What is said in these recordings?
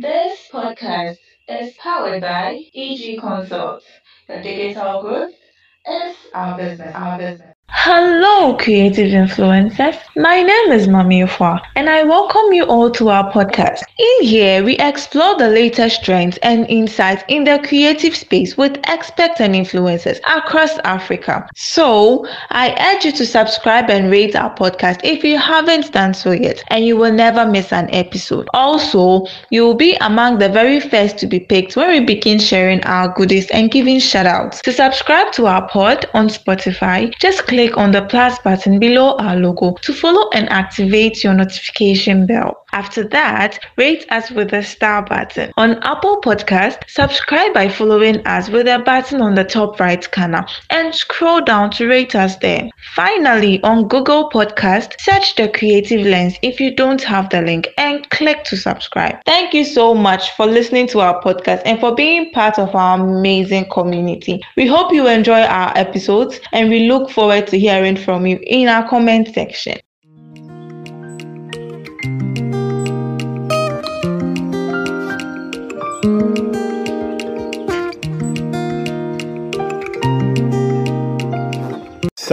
This podcast is powered by EG Consult. The digital growth is our business. Our business. Hello, creative influencers. My name is Mami Ufwa, and I welcome you all to our podcast. In here, we explore the latest trends and insights in the creative space with experts and influencers across Africa. So, I urge you to subscribe and rate our podcast if you haven't done so yet, and you will never miss an episode. Also, you will be among the very first to be picked when we begin sharing our goodies and giving shoutouts. To subscribe to our pod on Spotify, just click click on the plus button below our logo to follow and activate your notification bell. After that, rate us with the star button. On Apple Podcast, subscribe by following us with a button on the top right corner and scroll down to rate us there. Finally, on Google Podcast, search the Creative Lens if you don't have the link and click to subscribe. Thank you so much for listening to our podcast and for being part of our amazing community. We hope you enjoy our episodes and we look forward to hearing from you in our comment section.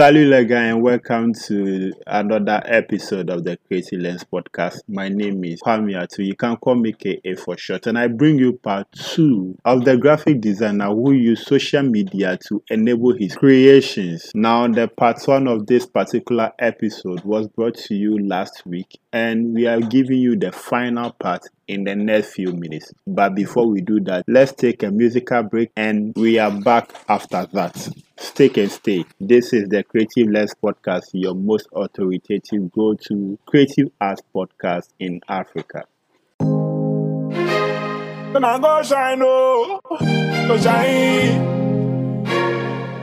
Salut les gars and welcome to another episode of the Creative Lens podcast. My name is Kwame Atu. You can call me KA for short and I bring you part two of the graphic designer who used social media to enable his creations. Now the part one of this particular episode was brought to you last week and we are giving you the final part in the next few minutes. But before we do that, let's take a musical break and we are back after that. Stick and stay. This is the Creative Lens Podcast, your most authoritative go to creative arts podcast in Africa. go shine, oh, go shine.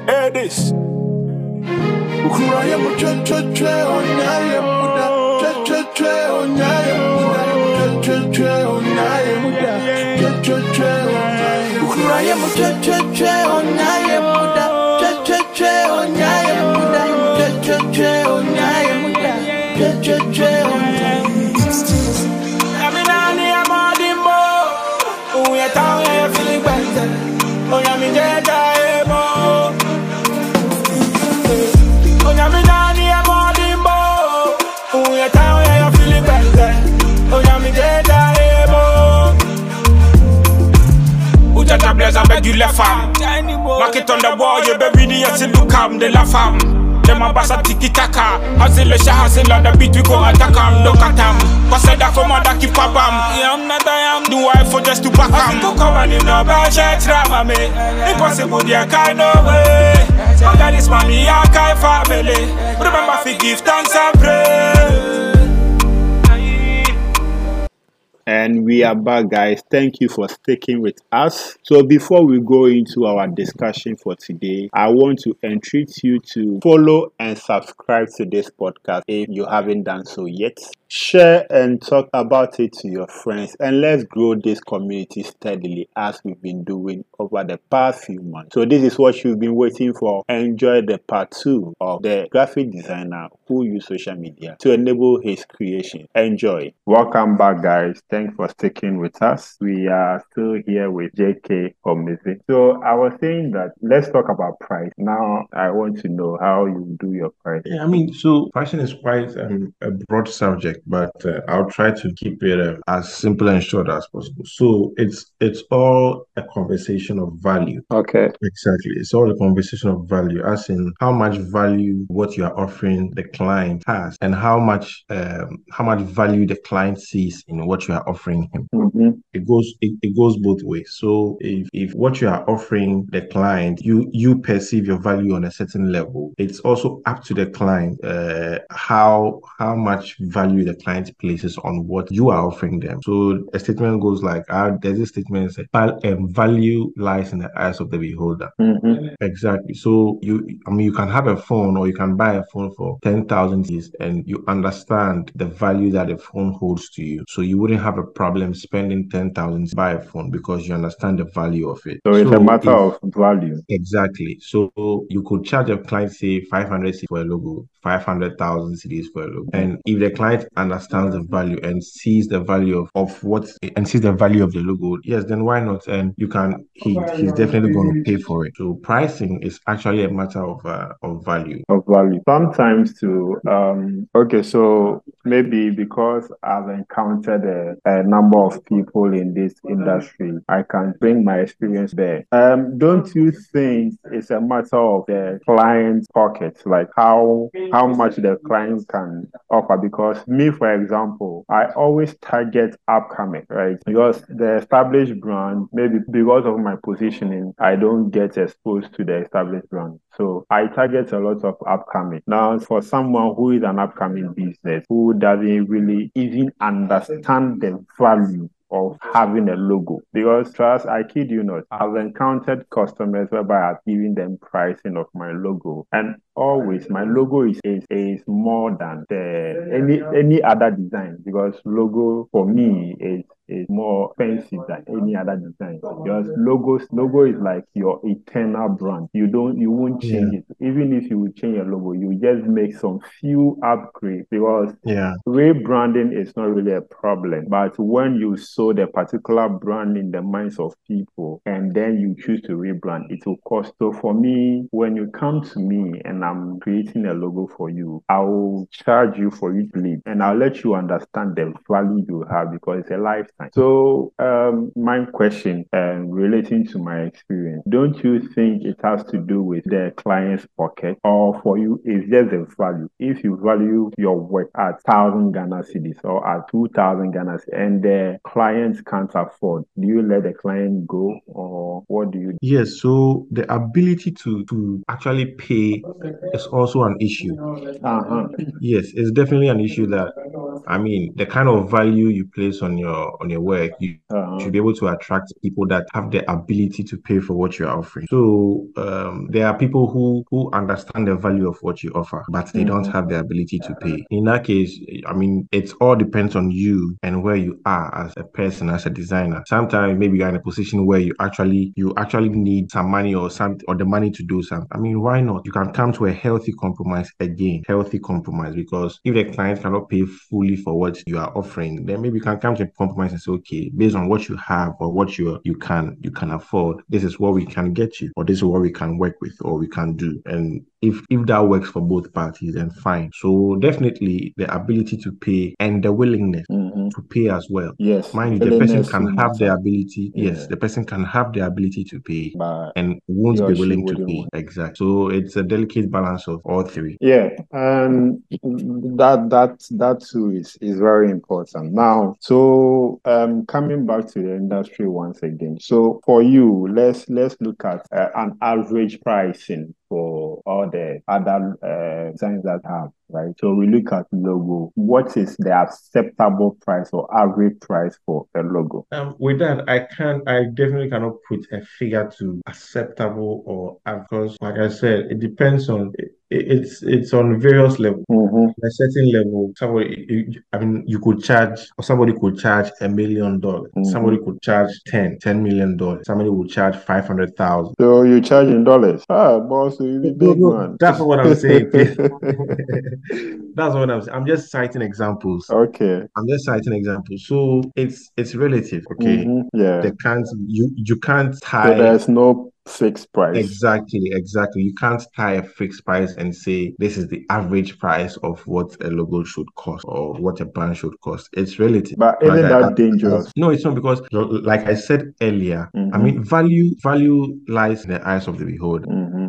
Hey, this. Blaze, I beg you left fam. Mark it on the wall, you baby, the yes, look am, the la fam. Them a basa tiki taka. Hustle a hustle on the beat, we go attack am, look at am. Cause that come on, that keep a bam. Yeah, I'm not I am. Do I for just to back am? Go come on, you know, bad shit, drama me. Impossible, yeah, kind of way. I got this money, I can't family. Remember, to give thanks and pray. And we are back, guys. Thank you for sticking with us. So, before we go into our discussion for today, I want to entreat you to follow and subscribe to this podcast if you haven't done so yet. Share and talk about it to your friends, and let's grow this community steadily as we've been doing over the past few months. So, this is what you've been waiting for. Enjoy the part two of the graphic designer who used social media to enable his creation. Enjoy. Welcome back, guys. Thanks for sticking with us. We are still here with JK Homezi. So, I was saying that let's talk about price. Now, I want to know how you do your price. Yeah, I mean, so pricing is quite um, a broad subject but uh, I'll try to keep it uh, as simple and short as possible. So it's it's all a conversation of value. Okay. Exactly. It's all a conversation of value, as in how much value what you are offering the client has, and how much um, how much value the client sees in what you are offering him. Mm-hmm. It goes it, it goes both ways. So if if what you are offering the client, you you perceive your value on a certain level, it's also up to the client uh, how how much value the client places on what you are offering them. So a statement goes like, uh, there's a statement that um, value lies in the eyes of the beholder. Mm-hmm. Exactly. So you, I mean, you can have a phone or you can buy a phone for 10,000 and you understand the value that the phone holds to you. So you wouldn't have a problem spending 10,000 to buy a phone because you understand the value of it. So it's a matter if, of value. Exactly. So you could charge a client, say 500 for a logo 500,000 cedis for a logo. And if the client understands the value and sees the value of, of what and sees the value of the logo, yes, then why not? And you can he he's definitely going to pay for it. So pricing is actually a matter of uh, of value. Of value. Sometimes to um okay, so maybe because I've encountered a, a number of people in this industry, I can bring my experience there. Um, don't you think it's a matter of the client's pocket, like how how much the client can offer? Because me, for example, I always target upcoming, right? Because the established brand, maybe because of my positioning, I don't get exposed to the established brand. So I target a lot of upcoming. Now, for someone who is an upcoming business who doesn't really even understand the value of having a logo. Because trust I kid you not ah. I've encountered customers whereby I've given them pricing of my logo. And always my logo is, is is more than the any any other design. Because logo for me is is more expensive than any other design. Because logos logo is like your eternal brand. You don't you won't change yeah. it. Even if you change your logo you just make some few upgrades because yeah. rebranding is not really a problem. But when you sow the particular brand in the minds of people and then you choose to rebrand it will cost. So for me when you come to me and I'm creating a logo for you, I will charge you for to leave and I'll let you understand the value you have because it's a lifetime. So, um, my question um, relating to my experience, don't you think it has to do with the client's pocket or for you, it's just the value? If you value your work at 1,000 Ghana cedis or at 2,000 Ghana cedis, and the client can't afford, do you let the client go or what do you do? Yes, so the ability to, to actually pay is also an issue. Uh-huh. Yes, it's definitely an issue that I mean the kind of value you place on your on your work, you Uh-huh. should be able to attract people that have the ability to pay for what you're offering. So um, there are people who who understand the value of what you offer, but they don't Mhm. have the ability to pay. In that case, I mean, it all depends on you and where you are as a person, as a designer. Sometimes maybe you're in a position where you actually you actually need some money or some or the money to do something. I mean, why not? You can come to a healthy compromise again, healthy compromise, because if the client cannot pay fully for what you are offering, then maybe you can come to a compromise and say, okay, based on what you have or what you you can you can afford, this is what we can get you, or this is what we can work with or we can do. And if if that works for both parties, then fine. So definitely the ability to pay and the willingness Mhm. to pay as well. Yes. Mind you, the person can have the ability, yes, the person can have the ability to pay But and won't be willing to pay. want. Exactly. So it's a delicate balance of all three. Yeah, and that that that too is is very important. Now, so um, coming back to the industry once again. So for you, let's let's look at uh, an average pricing for all the other uh, designs that have right. So we look at logo. What is the acceptable price or average price for a logo? Um, with that, I can't, I definitely cannot put a figure to acceptable or because, like I said, it depends on it's it's on various levels. Mm-hmm. A certain level, somebody, I mean, you could charge, or somebody could charge a million dollars. Mhm. Somebody could charge 10, 10 million dollars. Somebody would charge 500,000. So you charge in dollars? Ah, boss, you be big no, man. that's what I'm saying. That's what I'm saying. I'm just citing examples. okay. I'm just citing examples. So it's it's relative, okay? Mhm. Yeah. They can't you you can't So tie there's no fixed price. exactly exactly. You can't tie a fixed price and say this is the average price of what a logo should cost or what a brand should cost. It's relative. But isn't I that can- dangerous? No, it's not because like I said earlier, I Mhm. mean value value lies in the eyes of the beholder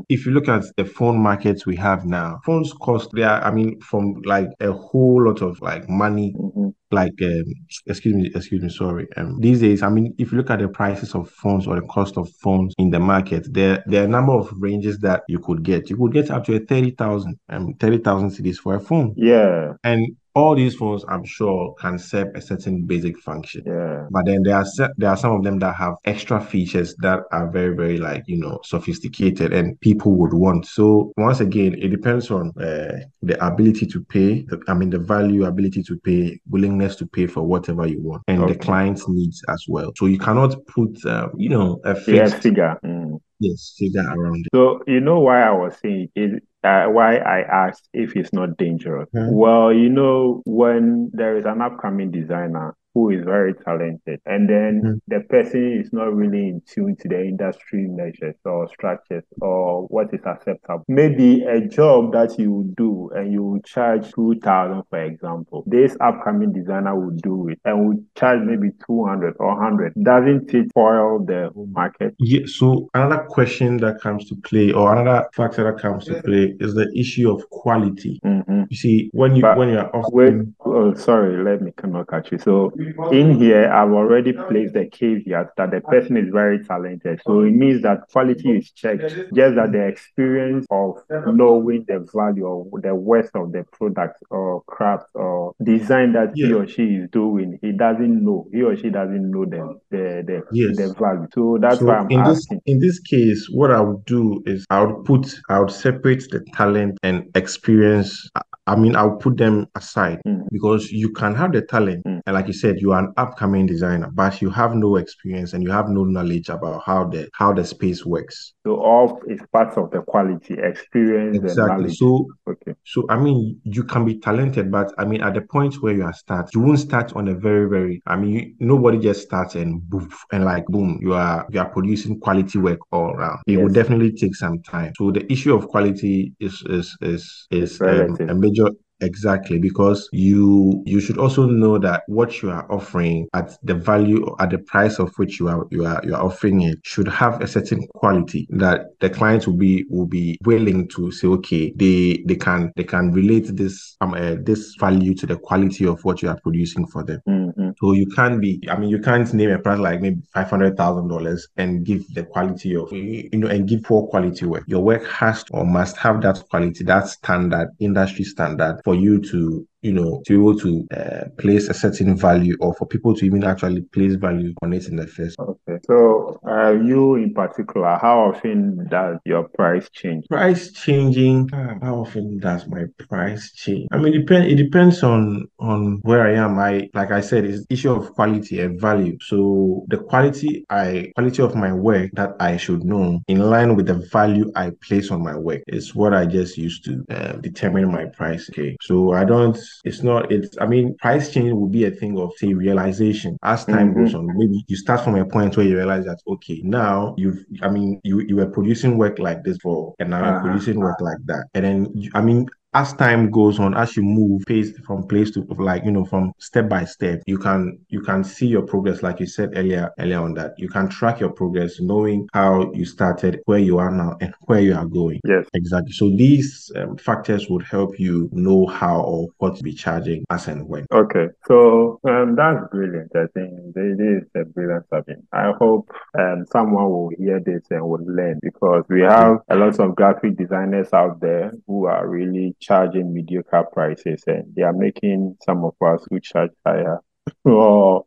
If you look at the phone markets we have now, phones cost there, I mean, from like a whole lot of like money, Mhm. like um, excuse me, excuse me, sorry. Um, these days, I mean, if you look at the prices of phones or the cost of phones in the market, there there are a number of ranges that you could get. You could get up to a thirty thousand, um, thirty thousand cedis for a phone, Yeah. and all these phones, I'm sure, can serve a certain basic function. Yeah. But then there are there are some of them that have extra features that are very very like you know sophisticated and people would want. So once again, it depends on uh, the ability to pay. The, I mean the value, ability to pay, willingness to pay for whatever you want, and the client's needs as well. So you cannot put um, you know a Yeah, fixed figure. Mm. Yes figure around it. So you know why I was saying it uh, why I asked if it's not dangerous. Mhm. Well, you know, when there is an upcoming designer who is very talented, and then Mhm. the person is not really in tune to the industry measures or structures or what is acceptable. Maybe a job that you do and you will charge two thousand, for example. This upcoming designer will do it and will charge maybe two hundred or hundred. Doesn't it spoil the whole market? Yeah, so another question that comes to play, or another factor that comes to play, is the issue of quality. Mhm. You see, when you But when you are Wait, offering, oh, sorry, let me cannot catch you. So in here, I've already placed the caveat that the person is very talented. So it means that quality is checked, just that the experience of knowing the value or the worth of the product or craft or design that he or she is doing, he doesn't know. He or she doesn't know the the the, Yes. the value. So that's so why I'm in this in this case, what I would do is I would put I would separate the talent and experience. I- mean, I'll put them aside Mm. because you can have the talent, Mm. and like you said, you are an upcoming designer, but you have no experience and you have no knowledge about how the how the space works. So all is part of the quality, experience, Exactly. So Okay. So I mean, you can be talented, but I mean, at the point where you are start, you won't start on a very, very. I mean, you, nobody just starts and boom, and like boom, you are you are producing quality work all around. It will definitely take some time. So the issue of quality is is is is um, a major Exactly, because you you should also know that what you are offering at the value at the price of which you are you are you are offering it should have a certain quality that the client will be will be willing to say, okay, they they can they can relate this um uh, this value to the quality of what you are producing for them. Mhm. So you can't be, I mean, you can't name a price like maybe five hundred thousand dollars and give the quality of, you know, and give poor quality work. Your work has to or must have that quality, that standard, industry standard, for you to, you know, to be able to uh, place a certain value, or for people to even actually place value on it in the first. Okay. So, uh, you in particular, how often does your price change? Price changing. ah, How often does my price change? I mean, depend. It depends on on where I am. I like I said, it's issue of quality and value. So the quality I quality of my work that I should know in line with the value I place on my work is what I just used to uh, determine my price. Okay. So I don't. It's not. It's. I mean, price change will be a thing of say realization as time Mhm. goes on. Maybe you start from a point where you realize that okay, now you've. I mean, you you were producing work like this for, and now you're Uh-huh. producing work like that, and then you, I mean. As time goes on, as you move place from place to like you know from step by step, you can you can see your progress, like you said earlier earlier on that you can track your progress, knowing how you started, where you are now, and where you are going. Yes. Exactly. So these um, factors would help you know how or what to be charging as and when. Okay. So, um, that's brilliant. I think this is a brilliant subject. I hope um someone will hear this and will learn because we have a lot of graphic designers out there who are really charging mediocre prices and they are making some of us who charge higher or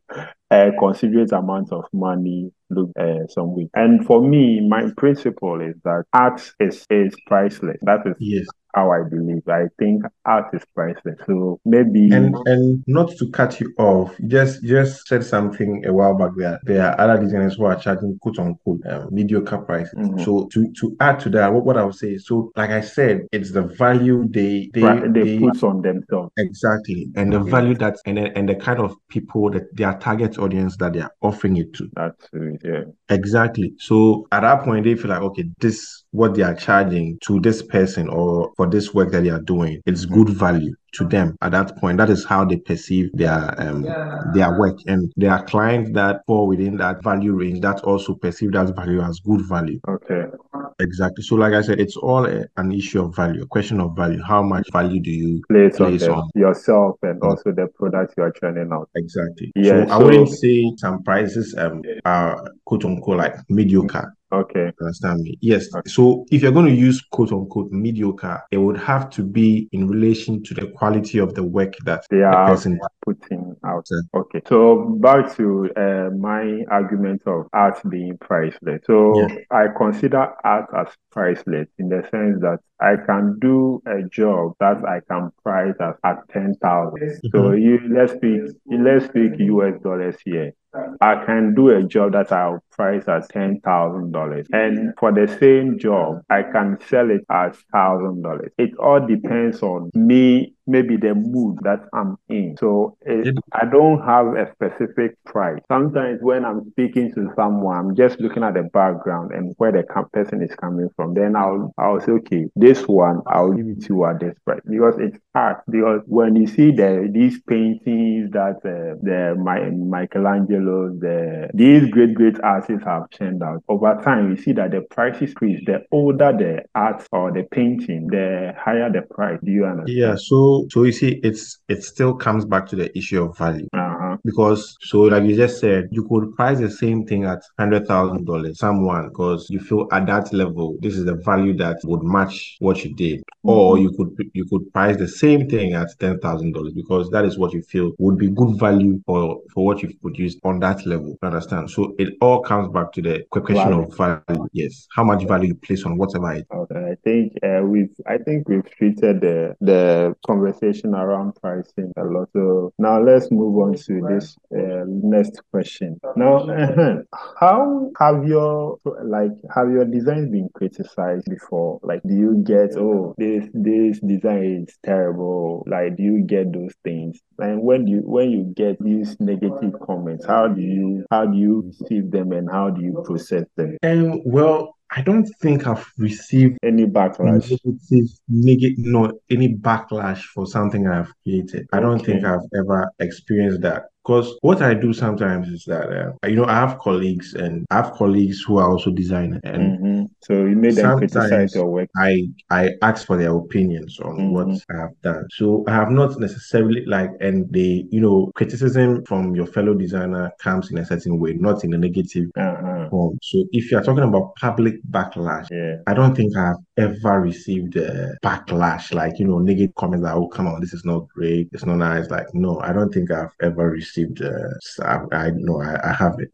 a considerate amount of money look uh, some way. And for me, my principle is that art is is priceless. That is Yes. How I believe. I think art is priceless. So maybe And and not to cut you off, just just said something a while back there. There are other designers who are charging quote unquote um, mediocre prices. Mhm. So to to add to that, what, what I would say is so like I said, it's the value they they they they put on themselves. exactly and the value that and the, and the kind of people that their target audience that they are offering it to. That's it, yeah. Exactly. So at that point, they feel like, okay, this what they are charging to this person or for this work that they are doing, it's good value to them. At that point, that is how they perceive their um their work, and there are clients that fall within that value range that also perceive that value as good value. Okay. Exactly. So, like I said, it's all a, an issue of value, a question of value. How much value do you Place on place them, on? yourself and Mm. also the product you are churning out. Exactly. Yeah, so I wouldn't say some prices um are quote unquote like mediocre. Okay. Understand me? Yes. Okay. So if you're going to use quote unquote mediocre, it would have to be in relation to the quality of the work that They the are person. putting out. Sir. Okay. So back to uh, my argument of art being priceless. So Yeah. I consider art as priceless in the sense that I can do a job that I can price as at ten thousand. Mm-hmm. So you let's speak let's speak US dollars here. I can do a job that I'll price at ten thousand dollars, and for the same job, I can sell it at thousand dollars. It all depends on me, maybe the mood that I'm in. So eh, it, It- I don't have a specific price. Sometimes when I'm speaking to someone, I'm just looking at the background and where the person is coming from. Then I'll I'll say, okay, this one I'll give it to you at this price because it's hard. Because when you see the these paintings that uh, the my Michelangelo, the these great great artists have churned out over time, you see that the price increase. The older the art or the painting, the higher the price. Do you understand? Yeah, so so you see, it's it still comes back to the issue of value. Uh-huh. Because so like you just said, you could price the same thing at hundred thousand dollars, someone, because you feel at that level, this is the value that would match what you did. Or you could you could price the same thing at ten thousand dollars because that is what you feel would be good value for for what you've produced on that level. You understand? So it all comes back to the question of value. Yes, how much value you place on whatever it Okay, I think uh, we've I think we've treated the the conversation around pricing a lot. So now let's move on to this uh, next question. Now, how have your like have your designs been criticized before? Like, do you get oh this this design is terrible? Like, do you get those things? And when you when you get these negative comments, how do you how do you receive them and how do you process them? Um, well, I don't think I've received Any backlash? negative, negative, no, any backlash for something I've created. I don't think I've ever experienced that. Because what I do sometimes is that, uh, you know, I have colleagues and I have colleagues who are also designers, and hmm So you made them criticize your work. I I ask for their opinions on what Mhm. I have done. So I have not necessarily like, and they, you know, criticism from your fellow designer comes in a certain way, not in a negative Uh-huh. form. So if you're talking about public backlash, Yeah. I don't think I've ever received a backlash, like, you know, negative comments that, oh, come on, this is not great, it's not nice. Like, no, I don't think I've ever received, uh, I, know I, I have it.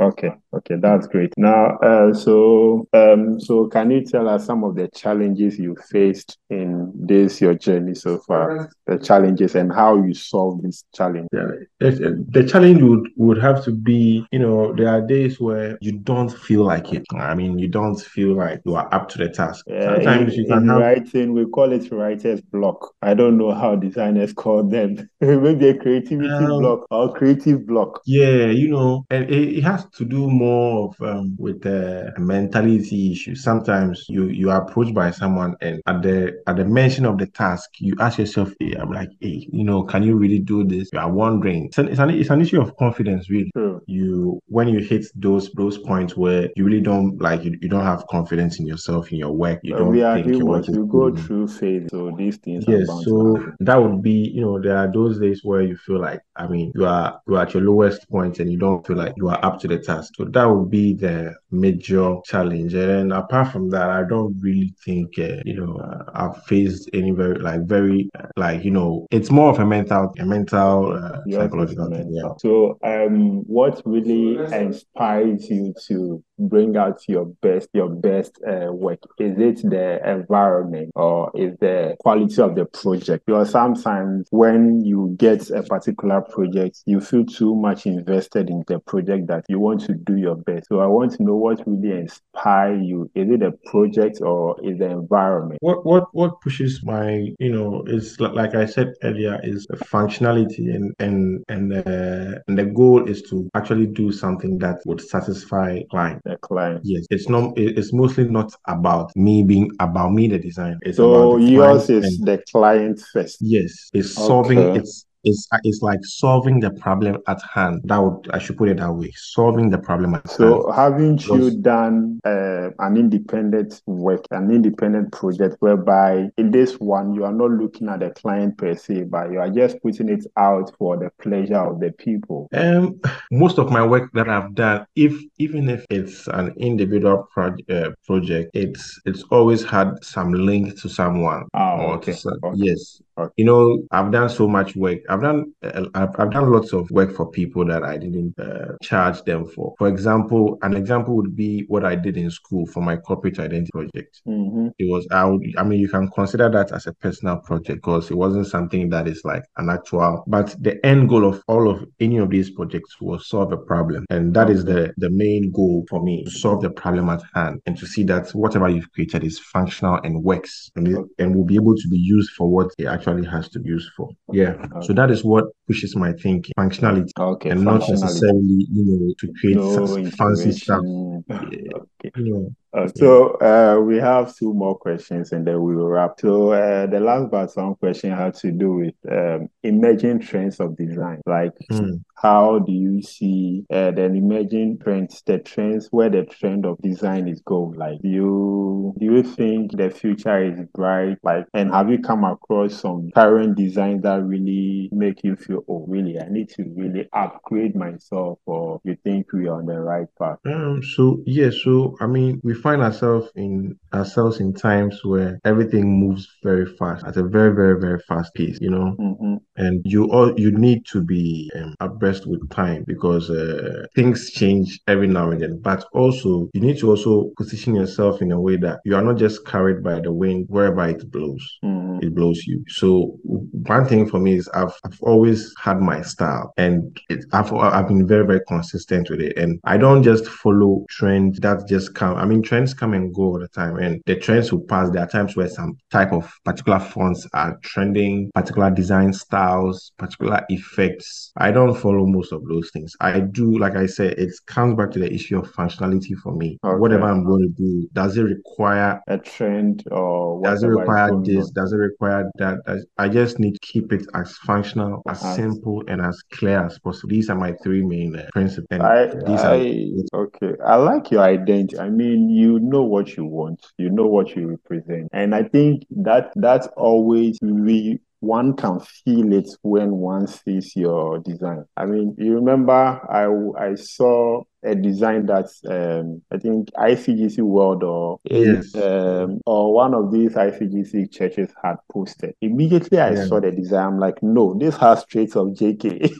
Okay. Okay. That's great. Now, uh, so, um, so can you tell us some of the challenges you faced in this your journey so far? The challenges and how you solve this challenge. Yeah, the, the challenge would, would have to be, you know, there are days where you don't feel like it. I mean, you don't feel like you are up to the task. Uh, Sometimes in, you can have writing, we call it writer's block. I don't know how designers call them. Maybe a creativity Um, block or creative block. Yeah, you know, and it, it has to do more of um, with the mentality issue. Sometimes you you are approached by someone, and at the at the mention of the task, you ask yourself, hey, I'm like, hey, you know, can you really do this? You are wondering. It's an, it's an, it's an issue of confidence, really. True. You when you hit those those points where you really don't like you, you don't have confidence in yourself in your work. You Uh, don't we are think your work humans. is We go through phases, so these things Yes, so that would be, you know, there are those days where you feel like, I mean, you are you are at your lowest point and you don't feel like you are up to the task. So that would be the major challenge. And apart from that, I don't really think, uh, you know, uh, I've faced any very like very uh, like you know, it's more of a mental a mental uh, psychological thing. Yeah. So, um, what really inspires you to bring out your best, your best uh, work? Is it the environment or is the quality of the project? Because sometimes when you get a particular project, you feel too much invested in the project that you want to do your best. So, I want to know what really inspires you. Is it the project or is the environment? What what what pushes my you know is like I said earlier is the functionality and and and uh, and the goal is to actually do something that would satisfy client. The client. Yes, it's not. It's mostly not about me being about me the design. It's So yours is and the client first. yes, it's solving. Okay. It's it's it's like solving the problem at hand. That would I should put it that way. Solving the problem at hand. So, haven't you done uh, an independent work, an independent project, whereby in this one you are not looking at the client per se, but you are just putting it out for the pleasure of the people? Um, most of my work that I've done, if even if it's an individual pro- uh, project, it's it's always had some link to someone Oh, okay. some, Okay. yes. Okay. You know, I've done so much work. I've done I've, I've done lots of work for people that I didn't uh, charge them for. For example, an example would be what I did in school for my corporate identity project. Mm-hmm. It was I would I mean you can consider that as a personal project because it wasn't something that is like an actual. But the end goal of all of any of these projects was solve a problem, and that is the the main goal for me to solve the problem at hand and to see that whatever you've created is functional and works and, and will be able to be used for what it actually has to be used for. Yeah. So that is what pushes my thinking, functionality, Okay. and not necessarily you know to create No fancy stuff. Okay. You know. Uh, so uh, we have two more questions and then we will wrap. So uh, the last but one question had to do with um, emerging trends of design. Like Mm. how do you see uh, the emerging trends, the trends where the trend of design is going? Like do you do you think the future is bright? Like and have you come across some current designs that really make you feel, oh really, I need to really upgrade myself or you think we are on the right path? Um, so yeah, so I mean, we find ourselves in ourselves in times where everything moves very fast at a very, very, very fast pace, you know, Mm-hmm. and you all you need to be um, abreast with time because uh, things change every now and then. But also, you need to also position yourself in a way that you are not just carried by the wind wherever it blows Mm-hmm. it blows you. So one thing for me is I've I've always had my style, and it, I've I've been very very consistent with it, and I don't just follow trends that just come. I mean, trends come and go all the time, and the trends will pass. There are times where some type of particular fonts are trending, particular design styles, particular effects. I don't follow most of those things. I do, like I said, it comes back to the issue of functionality for me. Okay. Whatever I'm going to do, does it require a trend or does it require this? Does it require that? I just need to keep it as functional, as As- simple, and as clear as possible. These are my three main uh, principles. I, these are I, okay. I like your identity. I mean, you know what you want. You know what you represent, and I think that that's always we one can feel it when one sees your design. I mean, you remember I I saw a design that's um I think ICGC World or Yes. um or one of these ICGC churches had posted. Immediately I Yeah. saw the design. I'm like, no, this has traits of JK.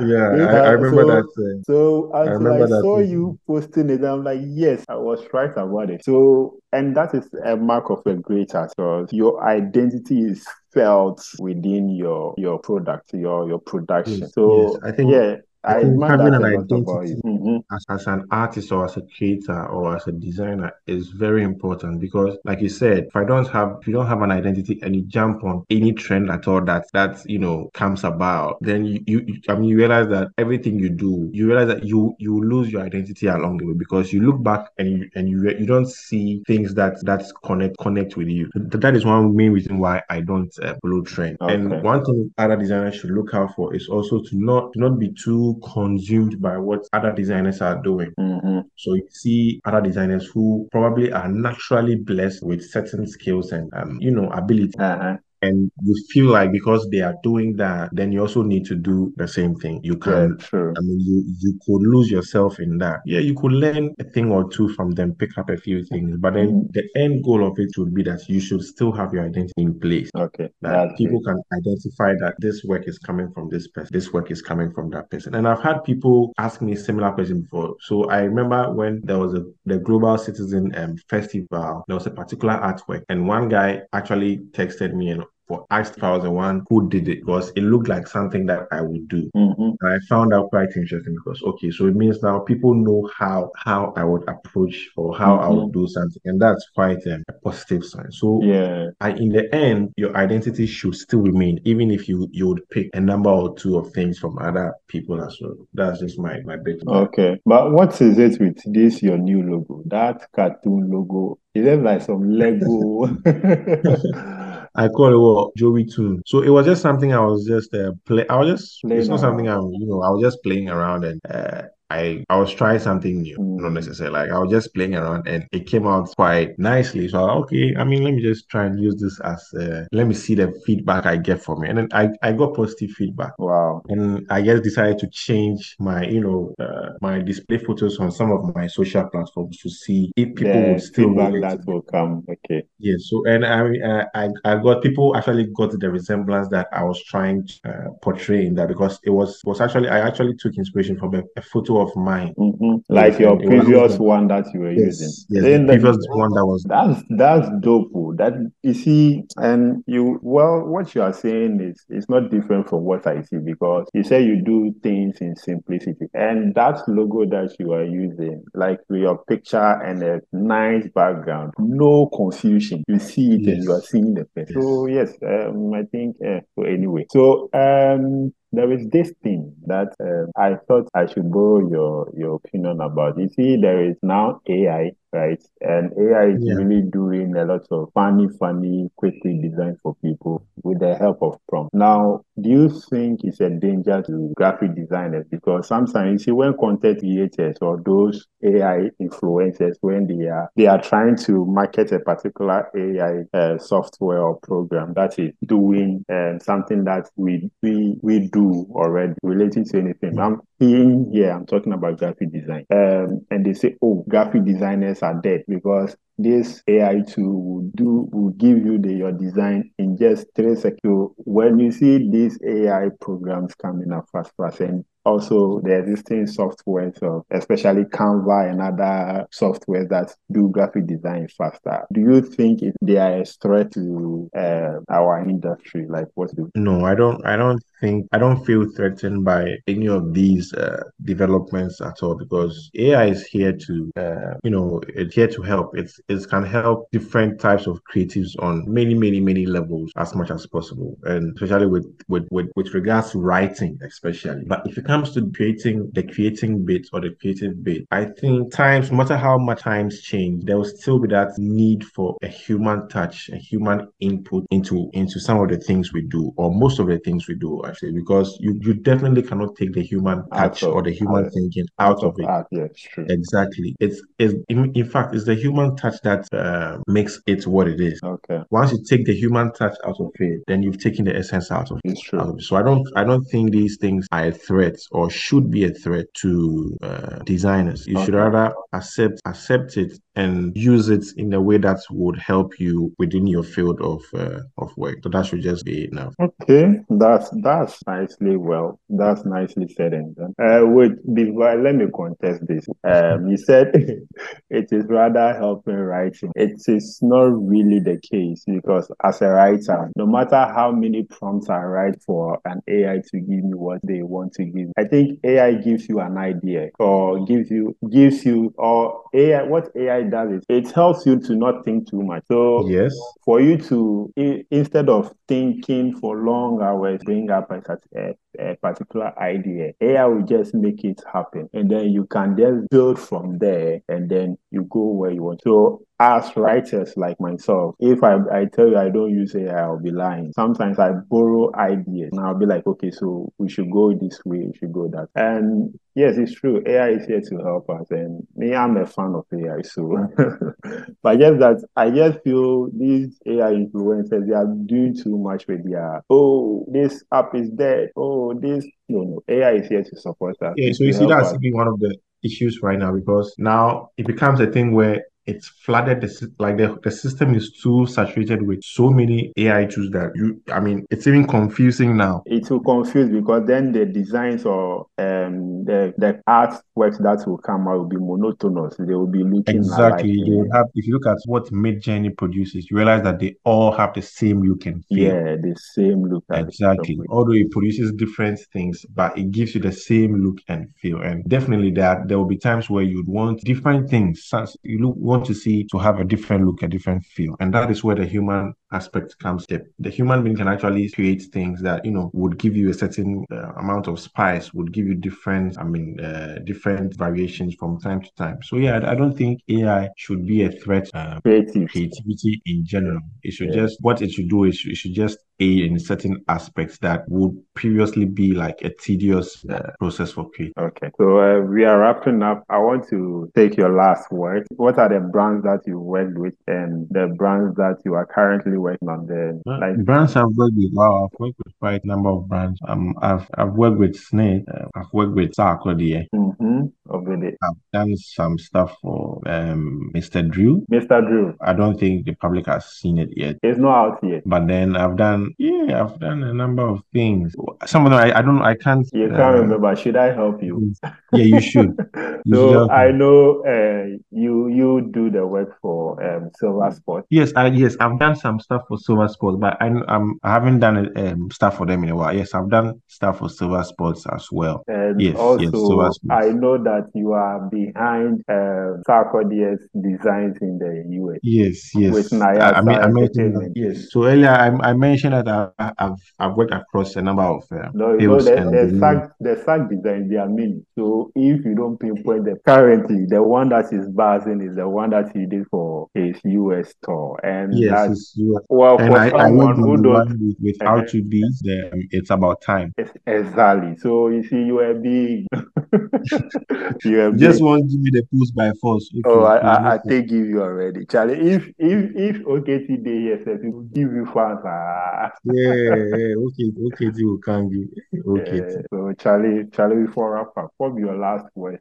yeah, I, I remember so- that. Uh, So until I, that saw thinking. you posting it, I'm like, yes, I was right about it. So, and that is a mark of a great artist your identity is felt within your your product, your your production. Yes, so, yes. I think- yeah, I having an a lot about identity. Mhm. as, as an artist or as a creator or as a designer is very important because like you said if i don't have if you don't have an identity and you jump on any trend at all that that you know comes about then you, you i mean you realize that everything you do you realize that you you lose your identity along the way because you look back and you and you you don't see things that that connect connect with you Th- that is one main reason why i don't uh, follow trend Okay. and one thing other designers should look out for is also to not to not be too consumed by what other designers are doing Mhm. so you see other designers who probably are naturally blessed with certain skills and um, you know ability Uh-huh. And you feel like because they are doing that then you also need to do the same thing you Yeah, can true. I mean, you you could lose yourself in that. Yeah, you could learn a thing or two from them, pick up a few things, but then Mhm. the end goal of it would be that you should still have your identity in place. Okay, That that's people can identify that this work is coming from this person, this work is coming from that person. And I've had people ask me similar questions before. So I remember when there was a the Global Citizen um, Festival, there was a particular artwork, and one guy actually texted me and for asked if I was the one who did it because it looked like something that I would do. Mhm. And I found out quite interesting because okay, so it means now people know how how I would approach or how I would do something, and that's quite um, a positive sign. So Yeah. I, in the end, your identity should still remain, even if you you would pick a number or two of things from other people as well. That's just my my bit. Okay, but what is it with this your new logo? That cartoon logo, is it like some Lego? I call it what Joey Toon. So it was just something I was just uh, play. I was just Playing it's not something around. I'm you know I was just playing around and uh, I I was trying something new, not Mm. necessarily like I was just playing around and it came out quite nicely. So I, okay, I mean let me just try and use this as uh, let me see the feedback I get from it, and then I I got positive feedback. Wow. And I just decided to change my, you know, uh, my display photos on some of my social platforms to see if people would still feedback that will come. Okay. Yes, so and I I I got people actually got the resemblance that I was trying to uh, portray in that because it was was actually I actually took inspiration from a, a photo of mine, mm-hmm. like your previous one that you were yes, using. Yes, the previous that, one that was that's that's dope. Oh. That you see, and you well, what you are saying is it's not different from what I see because you say you do things in simplicity, and that logo that you are using, like with your picture and a nice background, no confusion you see it yes. and you are seeing the person. So yes, um, I think. Uh, so anyway, so um, there is this thing that um, I thought I should borrow your your opinion about. You see, there is now AI, right? And AI is yeah. really doing a lot of funny, funny, quickly design for people with the help of prompt. Now, do you think it's a danger to graphic designers? Because sometimes you see when content creators or those AI influencers, when they are they are trying to market a particular AI uh, software or program that is doing um, something that we we we do already relating to anything. Mm. I'm here, I'm talking about graphic design. Um, and they say, oh, graphic designers are dead because this AI tool will do will give you the your design in just three seconds. When you see these AI programs coming up fast fast and also the existing software, so especially Canva and other software that do graphic design faster. Do you think they are a threat to uh, our industry? Like what do? No, I don't. I don't think. I don't feel threatened by any of these uh, developments at all because AI is here to, uh, you know, it's here to help. It's it can help different types of creatives on many, many, many levels as much as possible, and especially with with with, with regards to writing, especially. But if it comes to creating the creating bit or the creative bit, I think times, no matter how much times change, there will still be that need for a human touch, a human input into into some of the things we do, or most of the things we do actually, because you you definitely cannot take the human touch or the human thinking out, out of, of it. Art, yes, true. Exactly. It's it's in, in fact it's the human touch that uh, makes it what it is. Okay. Once you take the human touch out of it, then you've taken the essence out of it's it. True. So I don't I don't think these things are a threat or should be a threat to uh, designers. You okay. should rather accept accept it and use it in a way that would help you within your field of uh, of work. So that should just be enough. Okay, that's that's nicely well. That's nicely said and. Uh, wait, before let me contest this. Um, you said it is rather helping writing. It is not really the case because as a writer, no matter how many prompts I write for an AI to give me what they want to give, I think AI gives you an idea or gives you gives you or AI what AI does is it helps you to not think too much. So yes, for you to instead of thinking for long hours, bring up a, a, a particular idea, AI will just make it happen, and then you can just build from there, and then you go where you want. So as writers like myself, if I, I tell you I don't use AI, I'll be lying. Sometimes I borrow ideas and I'll be like, okay, so we should go this way, we should go that. And yes, it's true. AI is here to help us. And me, I'm a fan of AI. So, but I guess that I just feel these AI influencers, they are doing too much with their, oh, this app is dead. Oh, this, no, no. AI is here to support us. Yeah, so you see, that's one of the issues right now because now it becomes a thing where it's flooded the like the, the system is too saturated with so many AI tools that you I mean it's even confusing now. It will confuse because then the designs or um the the artworks that will come out will be monotonous. They will be looking exactly. you will have if you look at what Midjourney produces, you realize that they all have the same look and feel. Yeah, the same look. Exactly. Although it produces different things, but it gives you the same look and feel. And definitely there there will be times where you'd want different things. You look want to see to have a different look, a different feel. And that is where the human aspect comes in. The human being can actually create things that, you know, would give you a certain uh, amount of spice, would give you different, I mean, uh, different variations from time to time. So, yeah, I, I don't think AI should be a threat uh, creativity in general. It should yeah. just, what it should do is it should just aid in certain aspects that would previously be like a tedious uh, process for creating. Okay. So, uh, we are wrapping up. I want to take your last word. What are the brands that you worked with and the brands that you are currently working on? The like brands I've worked with. Wow, I've worked with quite a number of brands. Um, I've I've worked with Snake. Uh, I've worked with Sarkodie. Mm-hmm. Okay. I've done some stuff for um, Mr. Drew. Mr. Drew. I don't think the public has seen it yet. It's not out yet. But then I've done, yeah, I've done a number of things. Some of them I, I don't, I can't. You can't uh, remember. Should I help you? Yeah, you should. You so help I know uh, you you do the work for um, Silver Sport. Yes, I yes, I've done some stuff for Silver Sports, but I I'm, I haven't done um, stuff for them in a while. Yes, I've done stuff for Silver Sports as well. And Yes, yes, Silver Sports. I know that you are behind uh, Sarkodie's designs in the US. Yes, yes. With I, I mean, I mentioned. Yes. So earlier, I, I mentioned that I, I've I've worked across a number of uh, No, no, fields the, the. The SAC designs, there are many. So if you don't pinpoint them, currently the one that is buzzing is the one that he did for his US tour. And Yes, that's, you. well, And for I, I someone on who don't one with, with Uh-huh. R2Bs. Um, it's about time. Ex- Exactly. So you see, you are big. you are Just big. won't give me the post by force. Okay, Oh, I, I, I take give you already, Charlie. If if if OKT day says he will give you fans. Ah. Yeah, yeah, okay, okay, you can't give. Okay. Yeah. So Charlie, Charlie, before wrap up, what your last word?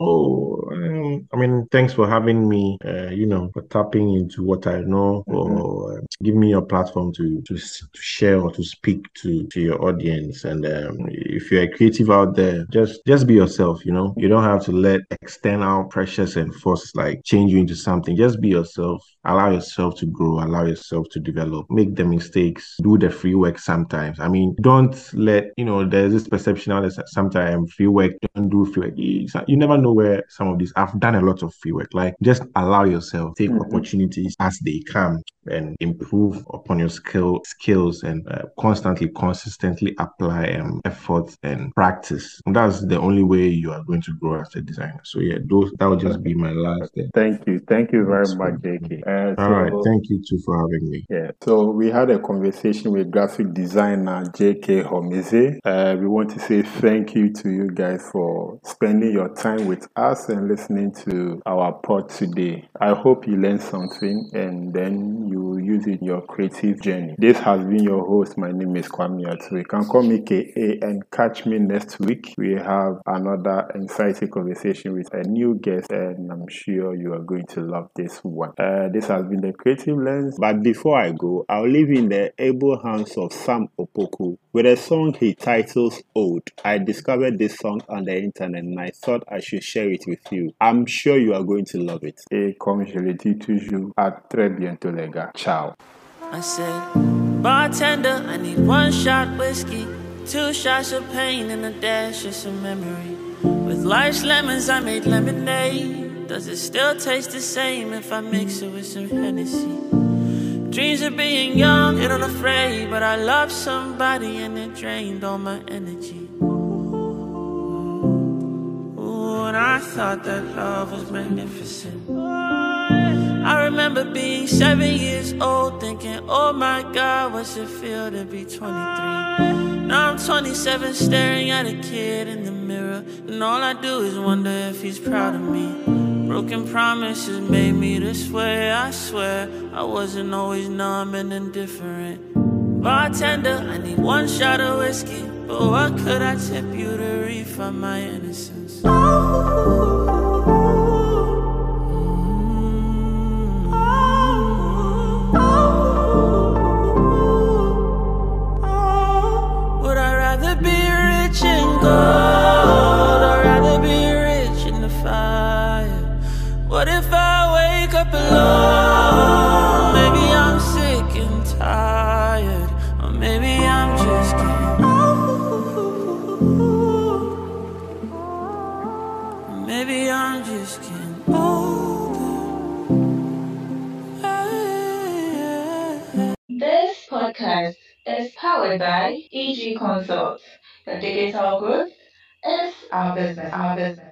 Oh, um, I mean, thanks for having me. Uh, you know, for tapping into what I know, or uh, give me your platform to to to share or to speak to to your audience. And um, if you're a creative out there, just just be yourself. You know, you don't have to let external pressures and forces like change you into something. Just be yourself. Allow yourself to grow. Allow yourself to develop. Make the mistakes. Do the free work sometimes. I mean, don't let you know. There's this perception out there that sometimes free work don't do free work. You you never know where some of these. I've done a lot of free work. Like just allow yourself take Mhm. opportunities as they come and improve upon your skill skills and uh, constantly, consistently apply um, effort and practice. And that's the only way you are going to grow as a designer. So yeah, those that would just be my last. Uh, Thank you, thank you very much. JK. Uh, all right, so- thank you too for having me. Yeah. So we had a conversation with graphic designer J.K. Homezi. Uh, we want to say thank you to you guys for spending your time with us and listening to our pod today. I hope you learned something and then you will use in your creative journey. This has been your host. My name is Kwame Atu. You can call me KA and catch me next week. We have another exciting conversation with a new guest and I'm sure you are going to love this one. Uh, this has been the Creative Lens. But before I go, I'll leave in the able hands of Sam Opoku with a song he titles Old. I discovered this song on the internet and I thought I should share it with you. I'm sure you are going to love it. Et comme je le dis toujours, à très bientôt les gars. Ciao. I said, Bartender, I need one shot whiskey, two shots of pain, and a dash of some memory. With life's lemons, I made lemonade. Does it still taste the same if I mix it with some Hennessy? Dreams of being young and unafraid, but I loved somebody and it drained all my energy. Ooh, and I thought that love was magnificent. I remember being seven years old, thinking, oh my God, what's it feel to be 23? Now I'm 27, staring at a kid in the mirror, and all I do is wonder if he's proud of me. Broken promises made me this way, I swear. I wasn't always numb and indifferent. Bartender, I need one shot of whiskey, but what could I tip you to refund my innocence? Would I rather be rich in gold powered by EG Consult. The digital growth is our business. Our business.